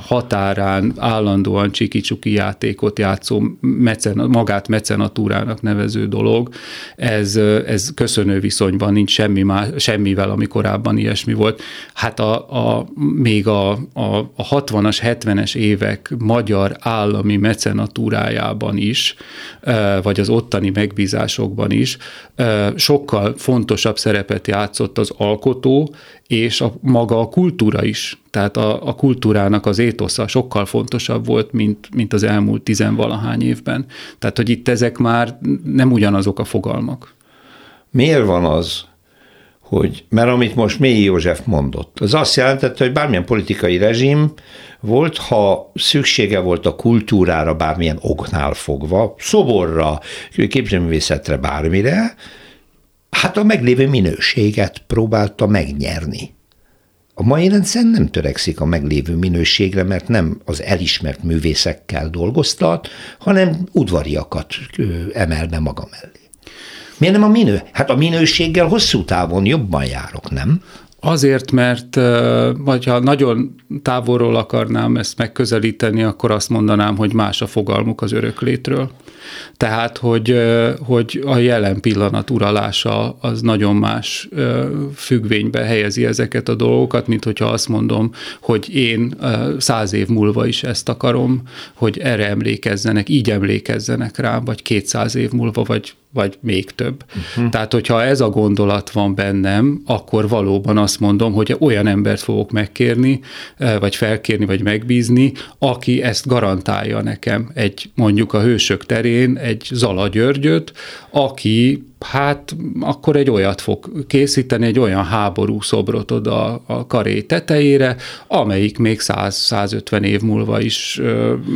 határán állandóan csikicsuk csuki játékot játszó, mecen, magát mecenatúrának nevező dolog, ez, ez köszönő viszonyban nincs semmi más, semmivel, ami korábban ilyesmi volt. Hát a, a, még a, a, a 60-as, 70-es évek magyar állami mecenatúrájában is, vagy az ottani megbízásokban is sokkal fontosabb szerepet játszott az alkotó, és a, maga a kultúra is, tehát a, a kultúrának az étosza sokkal fontosabb volt, mint, mint az elmúlt tizenvalahány évben. Tehát, hogy itt ezek már nem ugyanazok a fogalmak. Miért van az, hogy, mert amit most Mélyi József mondott, az azt jelentette, hogy bármilyen politikai rezsim volt, ha szüksége volt a kultúrára bármilyen oknál fogva, szoborra, képzőművészetre, bármire, hát a meglévő minőséget próbálta megnyerni. A mai rendszer nem törekszik a meglévő minőségre, mert nem az elismert művészekkel dolgoztat, hanem udvariakat emel be maga mellé. Miért nem a minő? Hát a minőséggel hosszú távon jobban járok, nem? Azért, mert vagy ha nagyon távolról akarnám ezt megközelíteni, akkor azt mondanám, hogy más a fogalmuk az öröklétről. Tehát, hogy, hogy a jelen pillanat uralása az nagyon más függvénybe helyezi ezeket a dolgokat, mint hogyha azt mondom, hogy én száz év múlva is ezt akarom, hogy erre emlékezzenek, így emlékezzenek rá, vagy kétszáz év múlva, vagy vagy még több. Uh-huh. Tehát, hogyha ez a gondolat van bennem, akkor valóban azt mondom, hogy olyan embert fogok megkérni, vagy felkérni, vagy megbízni, aki ezt garantálja nekem. Egy mondjuk a hősök terén egy Zala Györgyöt, aki hát akkor egy olyat fog készíteni, egy olyan háború szobrot oda a karé tetejére, amelyik még 100-150 év múlva is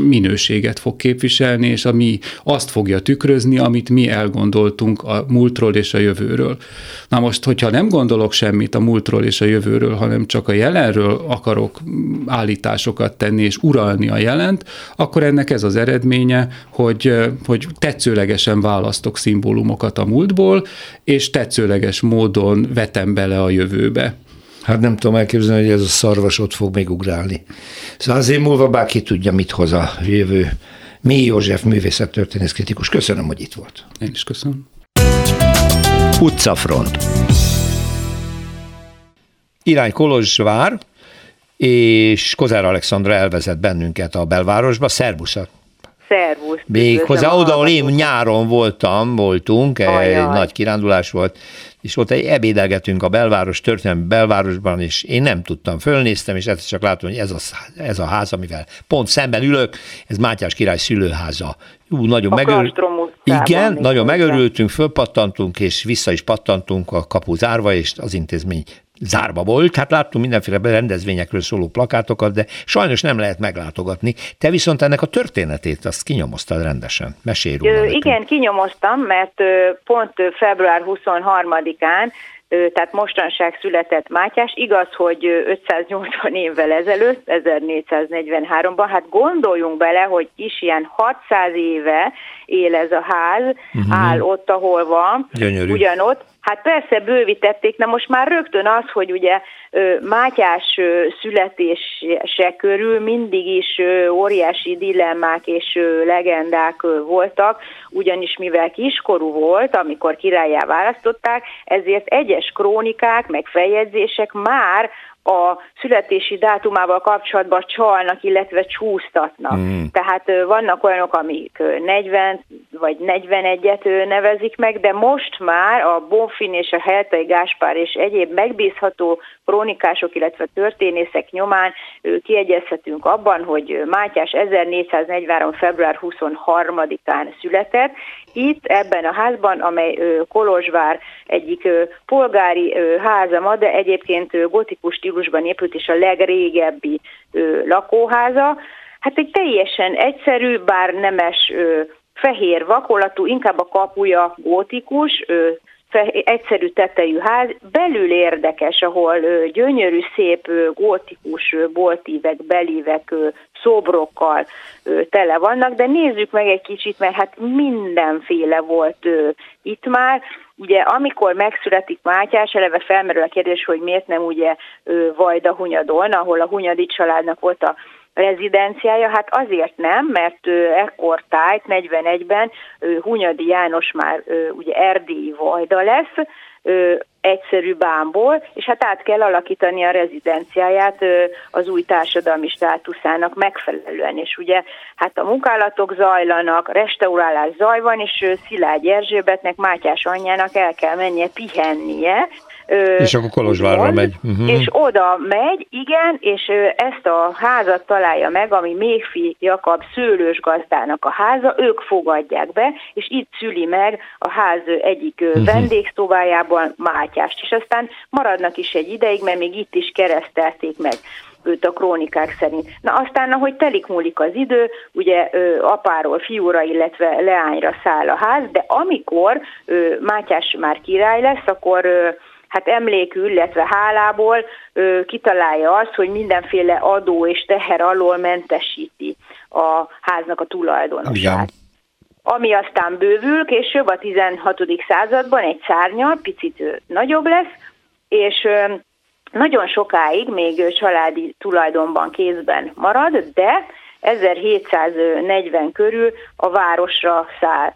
minőséget fog képviselni, és ami azt fogja tükrözni, amit mi elgondoltunk a múltról és a jövőről. Na most, hogyha nem gondolok semmit a múltról és a jövőről, hanem csak a jelenről akarok állításokat tenni és uralni a jelent, akkor ennek ez az eredménye, hogy, hogy tetszőlegesen választok szimbólumokat a múlt múltból, és tetszőleges módon vetem bele a jövőbe. Hát nem tudom elképzelni, hogy ez a szarvas ott fog még ugrálni. Száz év múlva bárki tudja, mit hoz a jövő. Mi József, művészettörténész kritikus. Köszönöm, hogy itt volt. Én is köszönöm. Utcafront. Irány Kolozsvár, és Kozár Alexandra elvezet bennünket a belvárosba. Szervuszat! Szervusz. Még hozzá oda, ahol én nyáron voltam, voltunk, Ajaj. egy nagy kirándulás volt, és ott egy ebédelgetünk a belváros, történelmi belvárosban, és én nem tudtam, fölnéztem, és ezt csak látom, hogy ez a, ez a ház, amivel pont szemben ülök, ez Mátyás király szülőháza. Ú, nagyon megörültünk. Igen, nagyon megörültünk, fölpattantunk, és vissza is pattantunk a kapu zárva, és az intézmény zárva volt, hát láttunk mindenféle rendezvényekről szóló plakátokat, de sajnos nem lehet meglátogatni. Te viszont ennek a történetét azt kinyomoztad rendesen. Mesélj róla. Ö, igen, kinyomoztam, mert pont február 23-án tehát mostanság született Mátyás. Igaz, hogy 580 évvel ezelőtt, 1443-ban, hát gondoljunk bele, hogy is ilyen 600 éve él ez a ház, uh-huh. áll ott, ahol van, Gyönyörű. ugyanott, Hát persze bővítették, na most már rögtön az, hogy ugye Mátyás születése körül mindig is óriási dilemmák és legendák voltak, ugyanis mivel kiskorú volt, amikor királyá választották, ezért egyes krónikák, meg feljegyzések már a születési dátumával kapcsolatban csalnak, illetve csúsztatnak. Mm. Tehát vannak olyanok, amik 40 vagy 41-et nevezik meg, de most már a Bonfin és a Heltai Gáspár és egyéb megbízható krónikások, illetve történészek nyomán kiegyezhetünk abban, hogy Mátyás 1443. február 23-án született. Itt ebben a házban, amely Kolozsvár egyik polgári háza ma, de egyébként gotikus stílusban épült, és a legrégebbi lakóháza. Hát egy teljesen egyszerű, bár nemes fehér vakolatú, inkább a kapuja gótikus, egyszerű tetejű ház, belül érdekes, ahol gyönyörű, szép, gótikus boltívek, belívek, szobrokkal tele vannak, de nézzük meg egy kicsit, mert hát mindenféle volt itt már. Ugye amikor megszületik Mátyás, eleve felmerül a kérdés, hogy miért nem ugye Vajda Hunyadon, ahol a Hunyadi családnak volt a rezidenciája, hát azért nem, mert ekkor tájt, 41-ben Hunyadi János már ugye erdélyi vajda lesz, egyszerű bámból, és hát át kell alakítani a rezidenciáját az új társadalmi státuszának megfelelően. És ugye hát a munkálatok zajlanak, restaurálás zaj van, és Szilágy Erzsébetnek, Mátyás anyjának el kell mennie pihennie, és akkor Kolozsvárra megy. Uh-huh. És oda megy, igen, és ezt a házat találja meg, ami Méhfi Jakab szőlős gazdának a háza, ők fogadják be, és itt szüli meg a ház egyik uh-huh. vendégszobájában Mátyást, és aztán maradnak is egy ideig, mert még itt is keresztelték meg őt a krónikák szerint. Na aztán, ahogy telik múlik az idő, ugye ö, apáról fiúra, illetve leányra száll a ház, de amikor ö, Mátyás már király lesz, akkor ö, hát emlékül, illetve hálából ö, kitalálja azt, hogy mindenféle adó és teher alól mentesíti a háznak a tulajdonosát. Ami aztán bővül, később a 16. században egy szárnyal, picit ö, nagyobb lesz, és ö, nagyon sokáig még családi tulajdonban kézben marad, de 1740 körül a városra száll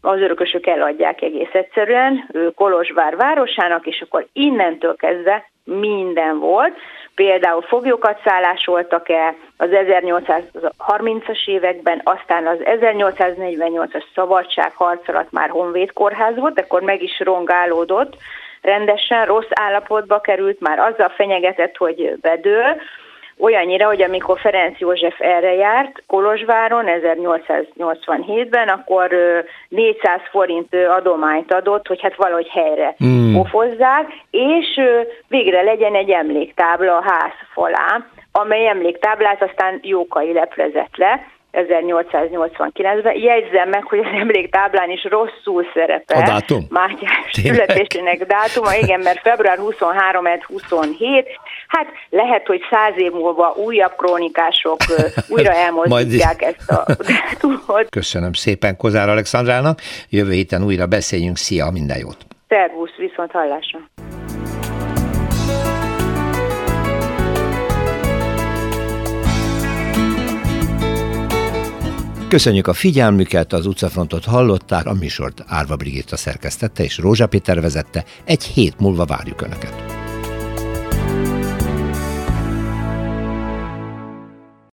az örökösök eladják egész egyszerűen Kolozsvár városának, és akkor innentől kezdve minden volt. Például foglyokat szállásoltak el az 1830-as években, aztán az 1848-as szabadságharc alatt már Honvéd kórház volt, akkor meg is rongálódott, rendesen rossz állapotba került, már azzal fenyegetett, hogy bedől, olyannyira, hogy amikor Ferenc József erre járt Kolozsváron 1887-ben, akkor 400 forint adományt adott, hogy hát valahogy helyre mm. pofozzák, és végre legyen egy emléktábla a ház falán, amely emléktáblát aztán Jókai leplezett le, 1889-ben. Jegyzem meg, hogy az emléktáblán is rosszul szerepel. A dátum? Mátyás születésének dátuma, igen, mert február 23 27 Hát lehet, hogy száz év múlva újabb krónikások újra elmozdítják ezt a dátumot. Köszönöm szépen Kozár Alexandrának. Jövő héten újra beszéljünk. Szia, minden jót! Szervusz, viszont hallásra! Köszönjük a figyelmüket, az utcafrontot hallották, a műsort Árva Brigitta szerkesztette és Rózsa Péter vezette. Egy hét múlva várjuk Önöket.